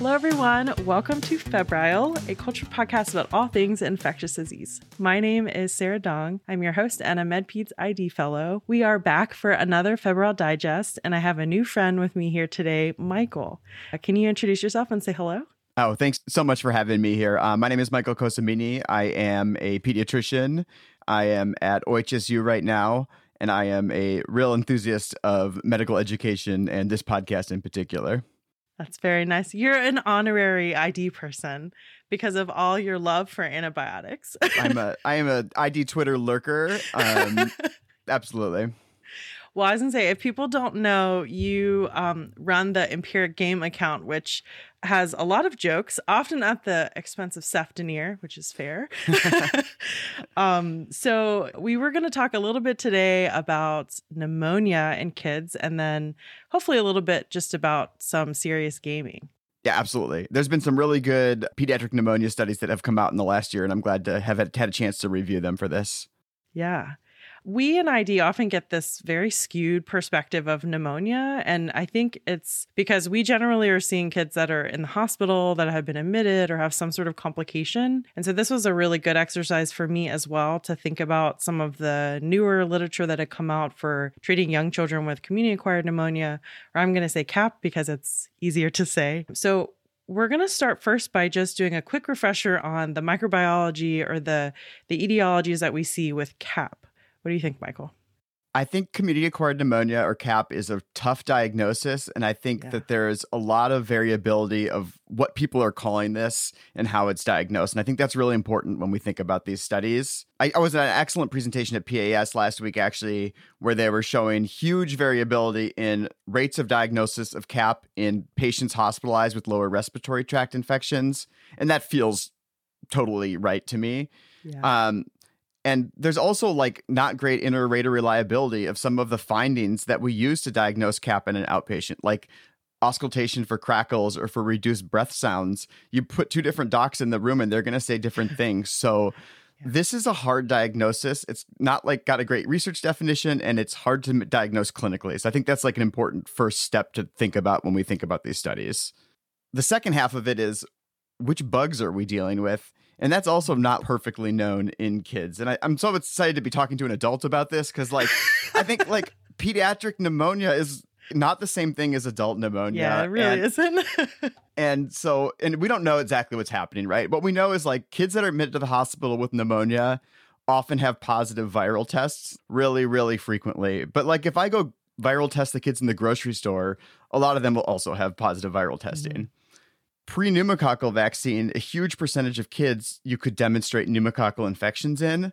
Hello, everyone. Welcome to Febrile, a culture podcast about all things infectious disease. My name is Sarah Dong. I'm your host and a MedPeds ID fellow. We are back for another Febrile Digest, and I have a new friend with me here today, Michael. Uh, can you introduce yourself and say hello? Oh, thanks so much for having me here. Uh, my name is Michael Cosimini. I am a pediatrician. I am at OHSU right now, and I am a real enthusiast of medical education and this podcast in particular. That's very nice. You're an honorary ID person because of all your love for antibiotics. I'm a I am a ID Twitter lurker. Um, absolutely. Well, I was gonna say, if people don't know, you um, run the Empiric Game account, which has a lot of jokes, often at the expense of Cefdinir, which is fair. um, so we were going to talk a little bit today about pneumonia in kids, and then hopefully a little bit just about some serious gaming. Yeah, absolutely. There's been some really good pediatric pneumonia studies that have come out in the last year, and I'm glad to have had a chance to review them for this. Yeah we in ID often get this very skewed perspective of pneumonia. And I think it's because we generally are seeing kids that are in the hospital that have been admitted or have some sort of complication. And so this was a really good exercise for me as well to think about some of the newer literature that had come out for treating young children with community acquired pneumonia, or I'm going to say CAP because it's easier to say. So we're going to start first by just doing a quick refresher on the microbiology or the the etiologies that we see with CAP. What do you think, Michael? I think community acquired pneumonia or CAP is a tough diagnosis. And I think yeah. that there's a lot of variability of what people are calling this and how it's diagnosed. And I think that's really important when we think about these studies. I, I was at an excellent presentation at PAS last week, actually, where they were showing huge variability in rates of diagnosis of CAP in patients hospitalized with lower respiratory tract infections. And that feels totally right to me. Yeah. Um, and there's also like not great inter-rater reliability of some of the findings that we use to diagnose CAP in an outpatient, like auscultation for crackles or for reduced breath sounds. You put two different docs in the room and they're going to say different things. So yeah. this is a hard diagnosis. It's not like got a great research definition and it's hard to diagnose clinically. So I think that's like an important first step to think about when we think about these studies. The second half of it is which bugs are we dealing with? And that's also not perfectly known in kids. And I, am so excited to be talking to an adult about this because, like, I think like pediatric pneumonia is not the same thing as adult pneumonia. Yeah, it really and, isn't. and so, and we don't know exactly what's happening, right? What we know is like kids that are admitted to the hospital with pneumonia often have positive viral tests really, really frequently. But like if I go viral test the kids in the grocery store, a lot of them will also have positive viral testing. Mm-hmm pre pneumococcal vaccine, a huge percentage of kids you could demonstrate pneumococcal infections in.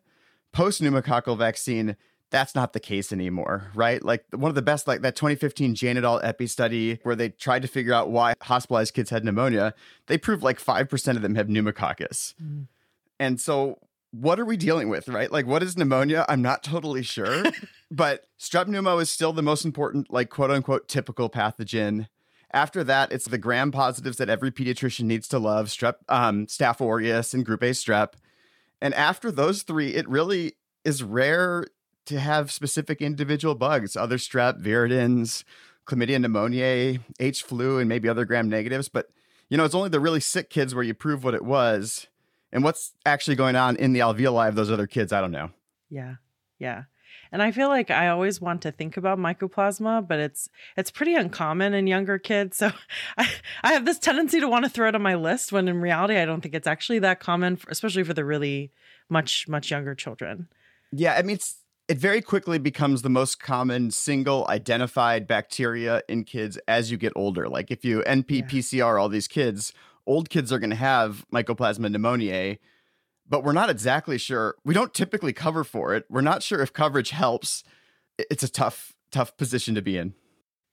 Post pneumococcal vaccine, that's not the case anymore, right? Like one of the best, like that 2015 Jain et al. EPIC study where they tried to figure out why hospitalized kids had pneumonia, they proved like 5% of them have pneumococcus. Mm. And so what are we dealing with, right? Like, what is pneumonia? I'm not totally sure, but strep pneumo is still the most important, like, quote unquote, typical pathogen. After that, it's the gram positives that every pediatrician needs to love: strep, um, Staph aureus, and Group A strep. And after those three, it really is rare to have specific individual bugs. Other strep, viridans, chlamydia pneumoniae, H flu, and maybe other gram negatives. But you know, it's only the really sick kids where you prove what it was, and what's actually going on in the alveoli of those other kids. I don't know. Yeah, yeah. And I feel like I always want to think about mycoplasma, but it's it's pretty uncommon in younger kids. So I, I have this tendency to want to throw it on my list when in reality I don't think it's actually that common, for, especially for the really much much younger children. Yeah, I mean it's it very quickly becomes the most common single identified bacteria in kids as you get older. Like if you NP PCR all these kids, old kids are going to have mycoplasma pneumoniae but we're not exactly sure. We don't typically cover for it. We're not sure if coverage helps. It's a tough, tough position to be in.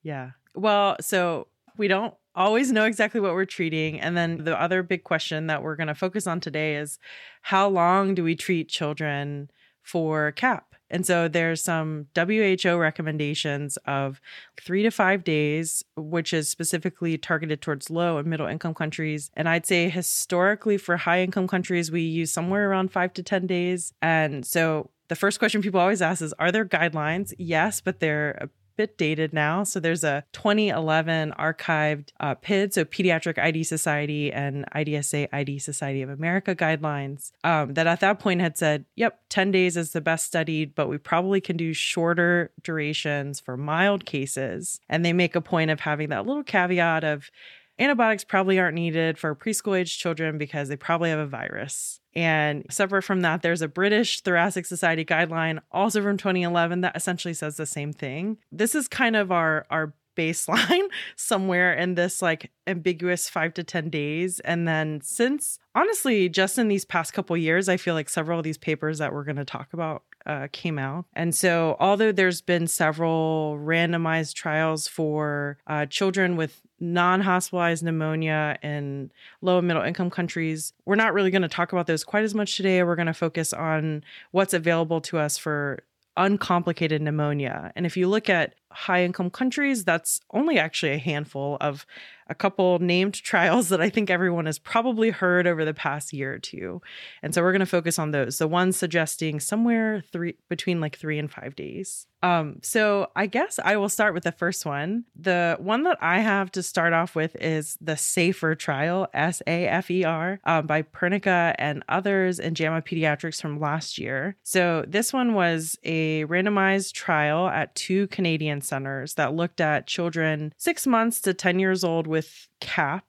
Yeah. Well, so we don't always know exactly what we're treating. And then the other big question that we're going to focus on today is how long do we treat children for CAP? And so there's some WHO recommendations of three to five days, which is specifically targeted towards low and middle income countries. And I'd say historically for high income countries, we use somewhere around five to 10 days. And so the first question people always ask is Are there guidelines? Yes, but they're bit dated now. So there's a 2011 archived uh, PID, so Pediatric ID Society and IDSA ID Society of America guidelines um, that at that point had said, yep, 10 days is the best studied, but we probably can do shorter durations for mild cases. And they make a point of having that little caveat of, Antibiotics probably aren't needed for preschool age children because they probably have a virus. And separate from that, there's a British Thoracic Society guideline, also from 2011, that essentially says the same thing. This is kind of our our baseline somewhere in this like ambiguous five to 10 days. And then, since honestly, just in these past couple years, I feel like several of these papers that we're going to talk about uh, came out. And so, although there's been several randomized trials for uh, children with non hospitalized pneumonia in low and middle income countries, we're not really going to talk about those quite as much today. We're going to focus on what's available to us for uncomplicated pneumonia. And if you look at high income countries, that's only actually a handful of a couple named trials that I think everyone has probably heard over the past year or two. And so we're going to focus on those. The ones suggesting somewhere three between like three and five days. Um, so I guess I will start with the first one. The one that I have to start off with is the SAFER trial, S A F E R, um, by Pernica and others in JAMA Pediatrics from last year. So this one was a randomized trial at two Canadian centers that looked at children six months to 10 years old with CAP.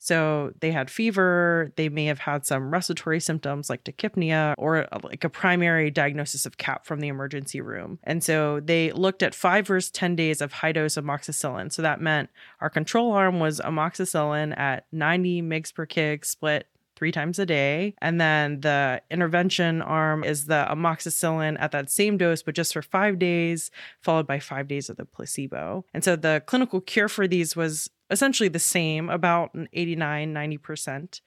So they had fever, they may have had some respiratory symptoms like tachypnea or uh, like a primary diagnosis of CAP from the emergency room. And so they looked at 5 versus 10 days of high dose amoxicillin. So that meant our control arm was amoxicillin at 90 mg per kg split three times a day. And then the intervention arm is the amoxicillin at that same dose, but just for five days, followed by five days of the placebo. And so the clinical cure for these was essentially the same, about an 89, 90%.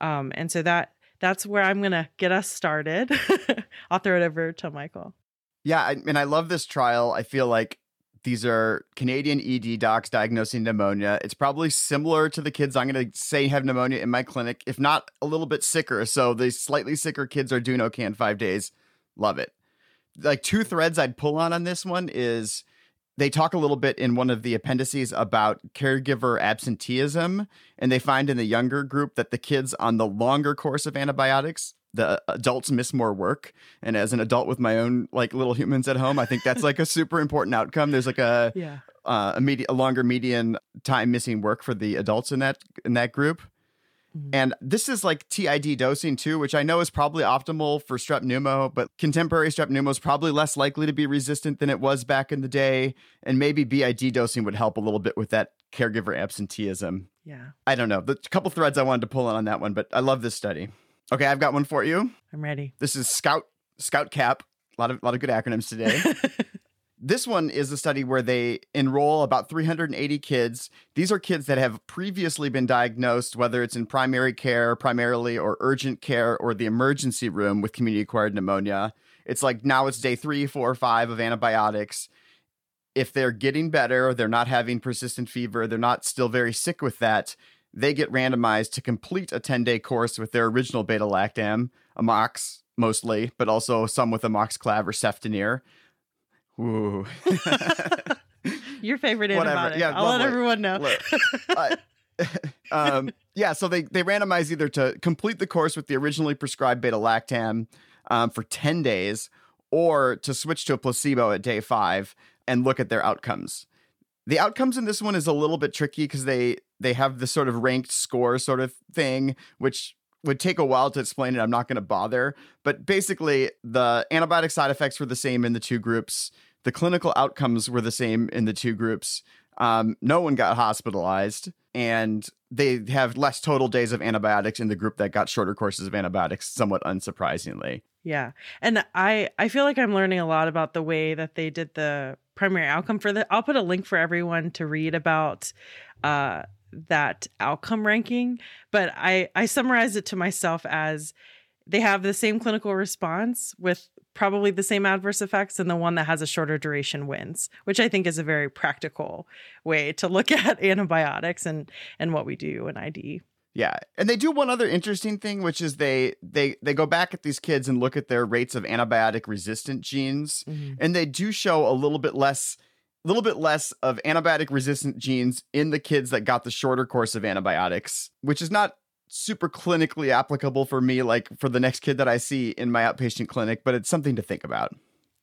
Um, and so that that's where I'm going to get us started. I'll throw it over to Michael. Yeah, I mean, I love this trial. I feel like these are Canadian ED docs diagnosing pneumonia. It's probably similar to the kids I'm going to say have pneumonia in my clinic, if not a little bit sicker. So the slightly sicker kids are doing okay in five days. Love it. Like two threads I'd pull on on this one is they talk a little bit in one of the appendices about caregiver absenteeism. And they find in the younger group that the kids on the longer course of antibiotics the adults miss more work and as an adult with my own like little humans at home i think that's like a super important outcome there's like a yeah uh, a, a longer median time missing work for the adults in that in that group mm-hmm. and this is like TID dosing too, which I know is probably optimal for strep pneumo, but contemporary strep pneumo is probably less likely to be resistant than it was back in the day. And maybe BID dosing would help a little bit with that caregiver absenteeism. Yeah. I don't know. The couple threads I wanted to pull in on that one, but I love this study. Okay, I've got one for you. I'm ready. This is Scout SCOUT-CAP. A lot of a lot of good acronyms today. this one is a study where they enroll about 380 kids. These are kids that have previously been diagnosed, whether it's in primary care primarily or urgent care or the emergency room with community acquired pneumonia. It's like now it's day three, four, five of antibiotics. If they're getting better, they're not having persistent fever, they're not still very sick with that, they get randomized to complete a 10 day course with their original beta lactam, amox mostly, but also some with amoxiclav or cefdinir. Ooh. Your favorite antibiotic. Yeah, I'll lovely. let everyone know. Um, yeah, so they, they randomize either to complete the course with the originally prescribed beta lactam um, for 10 days or to switch to a placebo at day five and look at their outcomes. The outcomes in this one is a little bit tricky because they they have this sort of ranked score sort of thing, which would take a while to explain it. I'm not going to bother. But basically, the antibiotic side effects were the same in the two groups. The clinical outcomes were the same in the two groups. Um, no one got hospitalized, and they have less total days of antibiotics in the group that got shorter courses of antibiotics, somewhat unsurprisingly. Yeah. And I I feel like I'm learning a lot about the way that they did the primary outcome for the I'll put a link for everyone to read about uh that outcome ranking, but I I summarize it to myself as they have the same clinical response with probably the same adverse effects and the one that has a shorter duration wins which i think is a very practical way to look at antibiotics and and what we do in id yeah, and they do one other interesting thing, which is they they they go back at these kids and look at their rates of antibiotic resistant genes, mm-hmm. and they do show a little bit less little bit less of antibiotic resistant genes in the kids that got the shorter course of antibiotics, which is not super clinically applicable for me, like for the next kid that I see in my outpatient clinic, but it's something to think about.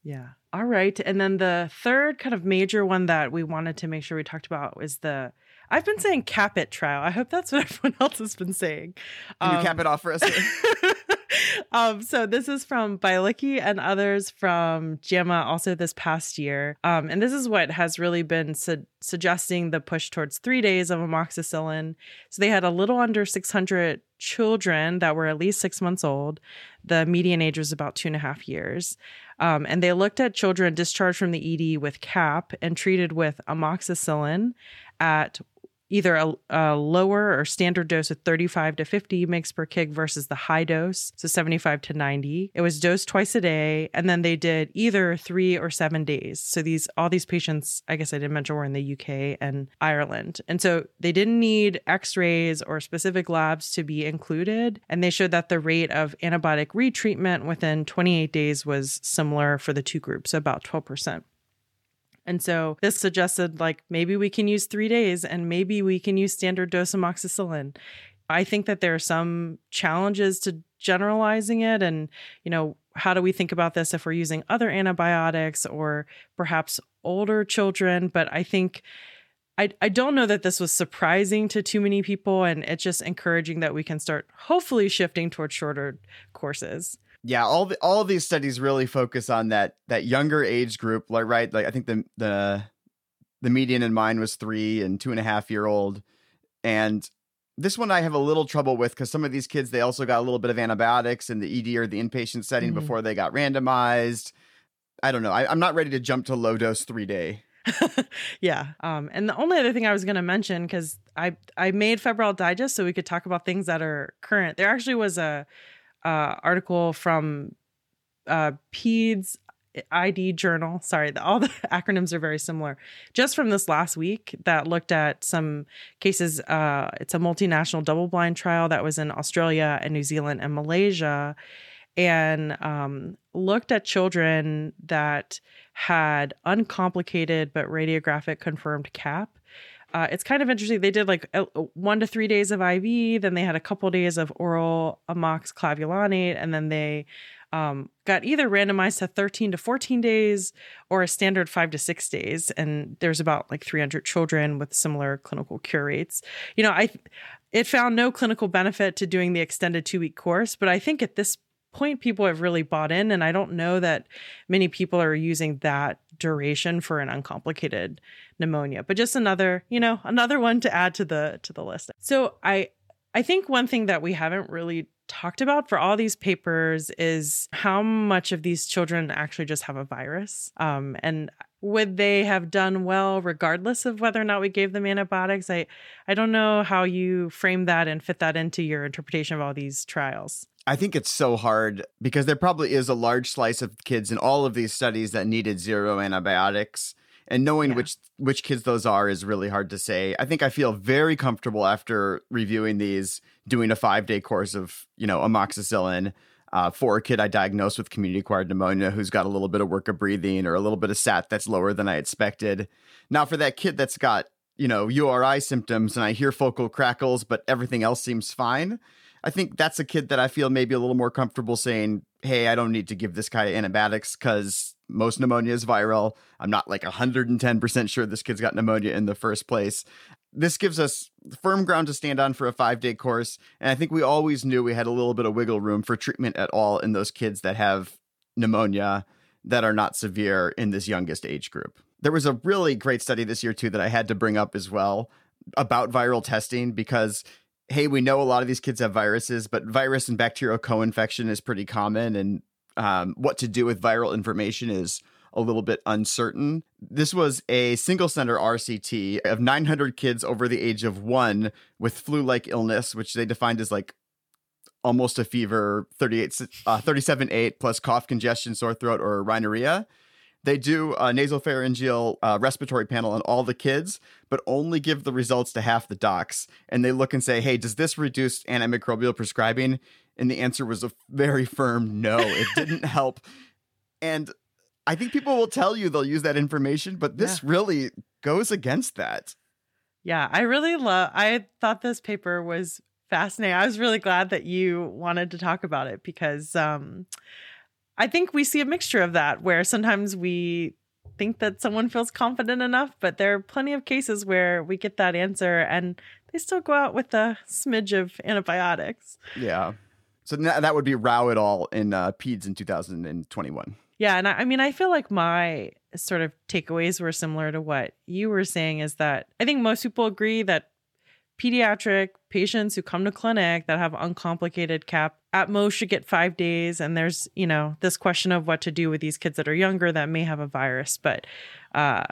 Yeah. All right. And then the third kind of major one that we wanted to make sure we talked about was the I've been saying CAP-IT trial. I hope that's what everyone else has been saying. Can um, you cap it off for us? um, so this is from Bielicki and others from JAMA also this past year. Um, and this is what has really been su- suggesting the push towards three days of amoxicillin. So they had a little under 600 children that were at least six months old. The median age was about two and a half years. Um, and they looked at children discharged from the ED with CAP and treated with amoxicillin at either a, a, lower or standard dose of 35 to 50 mg per kg versus the high dose, so 75 to 90. It was dosed twice a day, and then they did either three or seven days. So these all these patients, I guess I didn't mention, were in the UK and Ireland, and so they didn't need X-rays or specific labs to be included, and they showed that the rate of antibiotic retreatment within 28 days was similar for the two groups, about 12 percent. And so this suggested like maybe we can use three days and maybe we can use standard dose amoxicillin. I think that there are some challenges to generalizing it and you know how do we think about this if we're using other antibiotics or perhaps older children but i think I, I don't know that this was surprising to too many people and it's just encouraging that we can start hopefully shifting towards shorter courses yeah all the, all of these studies really focus on that that younger age group like right like i think the the the median in mine was three and two and a half year old and this one i have a little trouble with because some of these kids they also got a little bit of antibiotics in the ed or the inpatient setting mm-hmm. before they got randomized i don't know I, i'm not ready to jump to low dose three day yeah. Um, and the only other thing I was going to mention, because I I made Febrile Digest so we could talk about things that are current. There actually was a uh, article from uh, PEDS ID Journal. Sorry, the, all the acronyms are very similar. Just from this last week, that looked at some cases. Uh, it's a multinational double-blind trial that was in Australia and New Zealand and Malaysia, and um, looked at children that had uncomplicated but radiographic confirmed CAP uh, it's kind of interesting. They did like a, one to three days of IV, then they had a couple days of oral amoxiclavulanate, and then they um, got either randomized to 13 to 14 days or a standard five to six days. And there's about like 300 children with similar clinical cure rates. You know, I it found no clinical benefit to doing the extended two week course, but I think at this point people have really bought in and i don't know that many people are using that duration for an uncomplicated pneumonia but just another you know another one to add to the to the list. So i i think one thing that we haven't really talked about for all these papers is how much of these children actually just have a virus. Um, and would they have done well regardless of whether or not we gave them antibiotics? I i don't know how you frame that and fit that into your interpretation of all these trials I think it's so hard because there probably is a large slice of kids in all of these studies that needed zero antibiotics. And knowing yeah. which which kids those are is really hard to say. I think I feel very comfortable after reviewing these, doing a five day course of you know amoxicillin uh, for a kid I diagnosed with community acquired pneumonia who's got a little bit of work of breathing or a little bit of SAT that's lower than I expected. Now for that kid that's got you know URI symptoms and I hear focal crackles, but everything else seems fine. I think that's a kid that I feel maybe a little more comfortable saying, hey, I don't need to give this guy antibiotics because most pneumonia is viral. I'm not like 110% sure this kid's got pneumonia in the first place. This gives us firm ground to stand on for a five day course. And I think we always knew we had a little bit of wiggle room for treatment at all in those kids that have pneumonia that are not severe in this youngest age group. There was a really great study this year, too, that I had to bring up as well about viral testing because hey, we know a lot of these kids have viruses, but virus and bacterial co-infection is pretty common, and um, what to do with viral information is a little bit uncertain. This was a single center RCT of 900 kids over the age of one with flu like illness, which they defined as like almost a fever, 38, uh, 37, 8 plus cough, congestion, sore throat, or rhinorrhea. They do a nasopharyngeal uh, respiratory panel on all the kids, but only give the results to half the docs. And they look and say, hey, does this reduce antimicrobial prescribing? And the answer was a very firm no, it didn't help. And I think people will tell you they'll use that information, but this yeah. really goes against that. Yeah, I really love I thought this paper was fascinating. I was really glad that you wanted to talk about it because um I think we see a mixture of that where sometimes we think that someone feels confident enough, but there are plenty of cases where we get that answer and they still go out with a smidge of antibiotics. Yeah. So that would be Row et al. in uh, PEDS in 2021. Yeah. And I, I mean, I feel like my sort of takeaways were similar to what you were saying is that I think most people agree that pediatric patients who come to clinic that have uncomplicated cap at most should get five days and there's you know this question of what to do with these kids that are younger that may have a virus but uh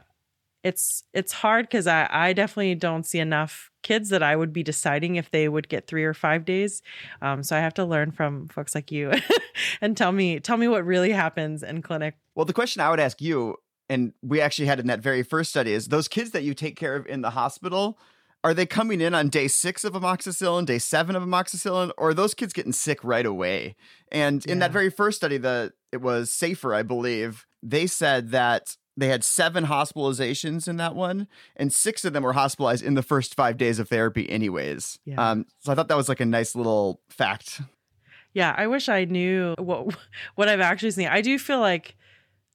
it's it's hard because I, I definitely don't see enough kids that I would be deciding if they would get three or five days. Um, so I have to learn from folks like you and tell me tell me what really happens in clinic. Well, the question I would ask you, and we actually had in that very first study, is those kids that you take care of in the hospital are they coming in on day six of amoxicillin, day seven of amoxicillin, or are those kids getting sick right away? And in that very first study, that it was safer, I believe. They said that they had seven hospitalizations in that one, and six of them were hospitalized in the first five days of therapy, anyways. Yeah. Um, so I thought that was like a nice little fact. Yeah, I wish I knew what what I've actually seen. I do feel like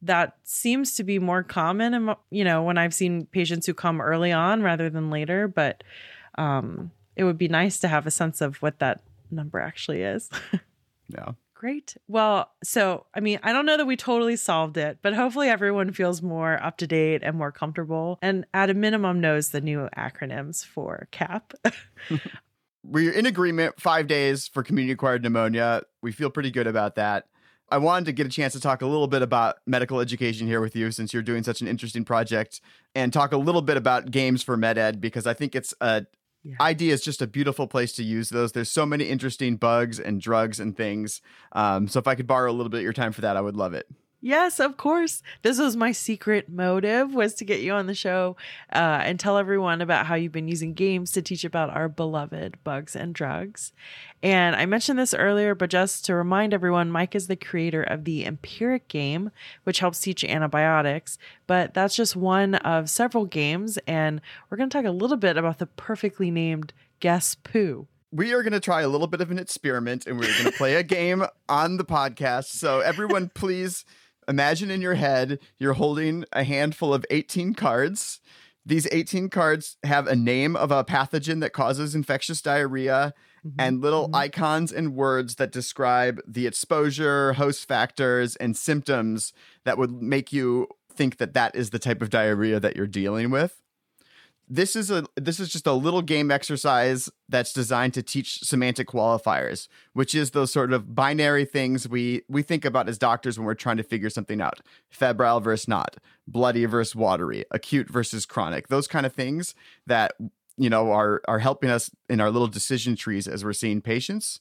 that seems to be more common and you know when i've seen patients who come early on rather than later but um, it would be nice to have a sense of what that number actually is. Yeah. Great. Well so i mean i don't know that we totally solved it but hopefully everyone feels more up to date and more comfortable and at a minimum knows the new acronyms for cap. We're in agreement five days for community acquired pneumonia. We feel pretty good about that I wanted to get a chance to talk a little bit about medical education here with you since you're doing such an interesting project and talk a little bit about games for MedEd because I think it's a yeah. ID is just a beautiful place to use those. There's so many interesting bugs and drugs and things. Um, so if I could borrow a little bit of your time for that, I would love it. Yes, of course. This was my secret motive was to get you on the show uh, and tell everyone about how you've been using games to teach about our beloved bugs and drugs. And I mentioned this earlier, but just to remind everyone, Mike is the creator of the Empiric game, which helps teach antibiotics. But that's just one of several games, and we're going to talk a little bit about the perfectly named Guess Poo we are going to try a little bit of an experiment and we're going to play a game on the podcast. So, everyone, please imagine in your head you're holding a handful of 18 cards. These 18 cards have a name of a pathogen that causes infectious diarrhea mm-hmm. and little mm-hmm. icons and words that describe the exposure, host factors, and symptoms that would make you think that that is the type of diarrhea that you're dealing with this is a this is just a little game exercise that's designed to teach semantic qualifiers which is those sort of binary things we we think about as doctors when we're trying to figure something out. Febrile versus not bloody versus watery acute versus chronic those kind of things that you know are are helping us in our little decision trees as we're seeing patients.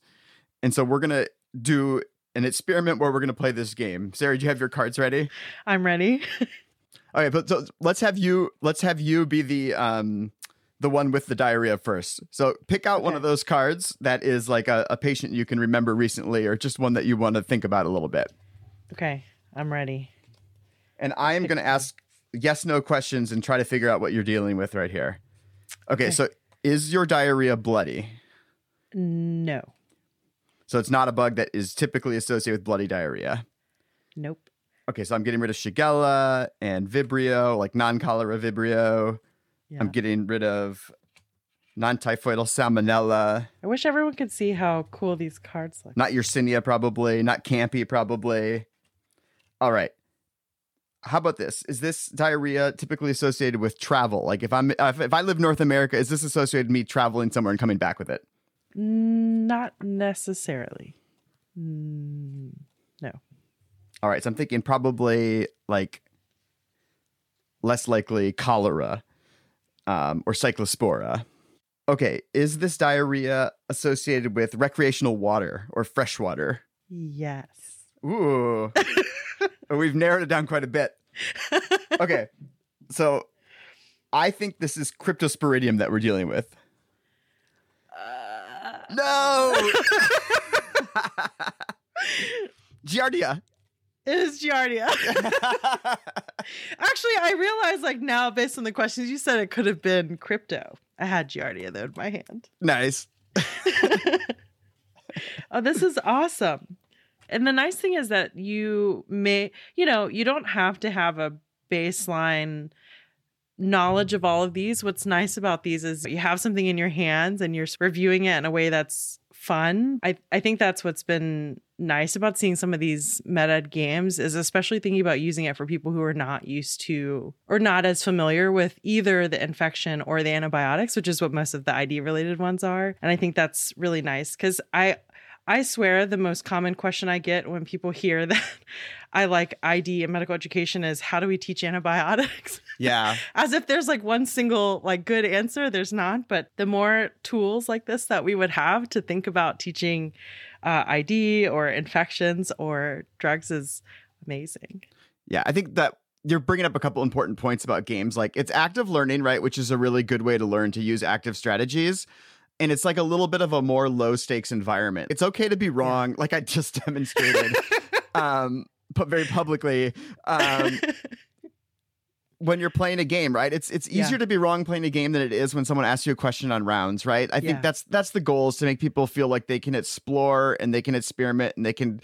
And so we're going to do an experiment where we're going to play this game. Sarah do you have your cards ready? I'm ready Okay, but so let's have you let's have you be the um the one with the diarrhea first. So pick out okay. one of those cards that is like a, a patient you can remember recently or just one that you want to think about a little bit. Okay, I'm ready. And I am going to ask yes no questions and try to figure out what you're dealing with right here. Okay, okay, so is your diarrhea bloody? No. So it's not a bug that is typically associated with bloody diarrhea. Nope okay, so I'm getting rid of Shigella and Vibrio, like non-cholera Vibrio. Yeah. I'm getting rid of non-typhoidal Salmonella. I wish everyone could see how cool these cards look. Not Yersinia, probably. Not Campy, probably. All right. How about this? Is this diarrhea typically associated with travel? Like if I'm if, if I live North America, is this associated with me traveling somewhere and coming back with it? Not necessarily. Mm, no. All right, so I'm thinking probably like less likely cholera um, or cyclospora. Okay, is this diarrhea associated with recreational water or fresh water? Yes. Ooh. We've narrowed it down quite a bit. Okay. So I think this is cryptosporidium that we're dealing with. Uh... No. Giardia. It is Giardia. Actually, I realize like now, based on the questions you said, it could have been crypto. I had Giardia though in my hand. nice. oh, this is awesome. And the nice thing is that you may, you know, you don't have to have a baseline knowledge of all of these. What's nice about these is you have something in your hands and you're reviewing it in a way that's fun. I, I think that's what's been nice about seeing some of these meta games is especially thinking about using it for people who are not used to or not as familiar with either the infection or the antibiotics, which is what most of the ID related ones are. And I think that's really nice because I I swear the most common question I get when people hear that I like ID and medical education is how do we teach antibiotics? Yeah. As if there's like one single like good answer, there's not, but the more tools like this that we would have to think about teaching uh, ID or infections or drugs is amazing. Yeah, I think that you're bringing up a couple important points about games. Like it's active learning, right? Which is a really good way to learn to use active strategies. And it's like a little bit of a more low stakes environment. It's okay to be wrong, yeah. like I just demonstrated, um, but very publicly. Um, when you're playing a game, right? It's it's easier yeah. to be wrong playing a game than it is when someone asks you a question on rounds, right? I think that's that's the goal is to make people feel like they can explore and they can experiment and they can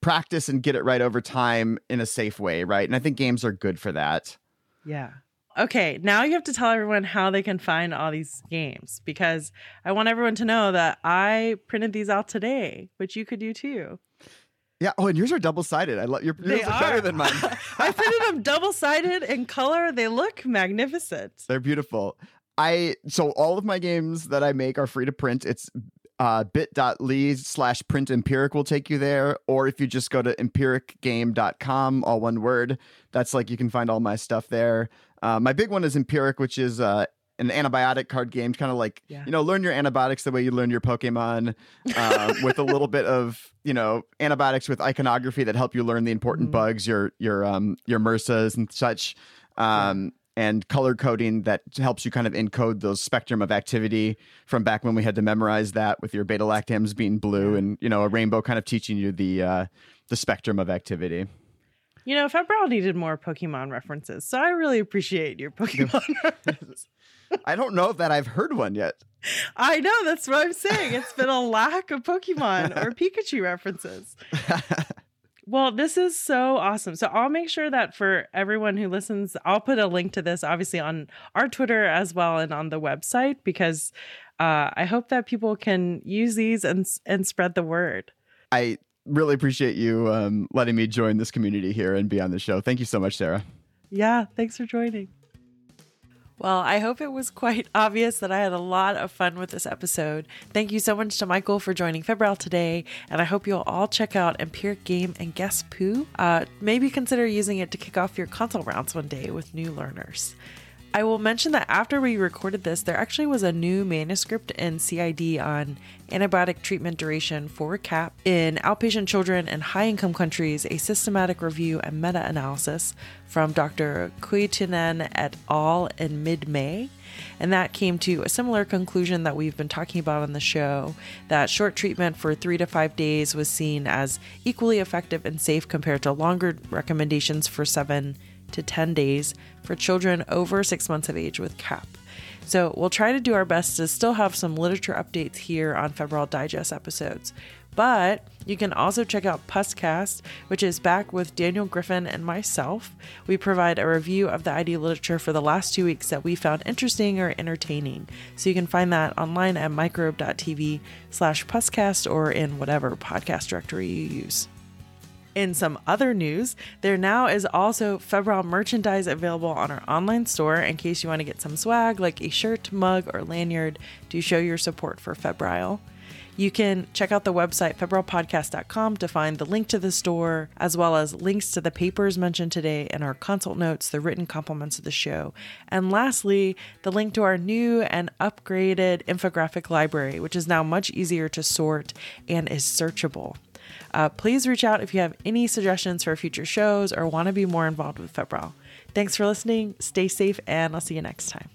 practice and get it right over time in a safe way, right? And I think games are good for that. Yeah. Okay, now you have to tell everyone how they can find all these games because I want everyone to know that I printed these out today, which you could do too. Yeah. Oh, and yours are double sided. I love your yours are, are better than mine. I printed them double sided in color. They look magnificent. They're beautiful. I so all of my games that I make are free to print. It's uh, bit.ly slash print empiric will take you there. Or if you just go to empiricgame.com, all one word, that's like you can find all my stuff there. Uh, my big one is Empiric, which is uh, an antibiotic card game, kind of like yeah. you know, learn your antibiotics the way you learn your Pokemon, uh, with a little bit of you know antibiotics with iconography that help you learn the important mm-hmm. bugs, your your um your MRSAs and such. Um, yeah. And color coding that helps you kind of encode those spectrum of activity from back when we had to memorize that with your beta lactams being blue and you know a rainbow kind of teaching you the uh, the spectrum of activity. You know, Febrile needed more Pokemon references, so I really appreciate your Pokemon references. I don't know that I've heard one yet. I know that's what I'm saying. It's been a lack of Pokemon or Pikachu references. Well, this is so awesome. So I'll make sure that for everyone who listens, I'll put a link to this obviously on our Twitter as well and on the website because uh, I hope that people can use these and and spread the word. I really appreciate you um, letting me join this community here and be on the show. Thank you so much, Sarah. Yeah, thanks for joining. Well, I hope it was quite obvious that I had a lot of fun with this episode. Thank you so much to Michael for joining Febrile today, and I hope you'll all check out Empiric Game and Guess Poo. Uh, maybe consider using it to kick off your console rounds one day with new learners. I will mention that after we recorded this, there actually was a new manuscript in CID on antibiotic treatment duration for CAP in outpatient children in high income countries, a systematic review and meta analysis from Dr. Kuitunen et al. in mid May. And that came to a similar conclusion that we've been talking about on the show that short treatment for three to five days was seen as equally effective and safe compared to longer recommendations for seven to 10 days for children over six months of age with CAP. So we'll try to do our best to still have some literature updates here on Febrile Digest episodes. But you can also check out Puscast, which is back with Daniel Griffin and myself. We provide a review of the ID literature for the last two weeks that we found interesting or entertaining. So you can find that online at microbe.tv slash Puscast or in whatever podcast directory you use. In some other news, there now is also Febrile merchandise available on our online store in case you want to get some swag like a shirt, mug, or lanyard to show your support for Febrile. You can check out the website febrilepodcast.com to find the link to the store, as well as links to the papers mentioned today and our consult notes, the written complements of the show. And lastly, the link to our new and upgraded infographic library, which is now much easier to sort and is searchable. Uh, please reach out if you have any suggestions for future shows or want to be more involved with Febrile. Thanks for listening. Stay safe, and I'll see you next time.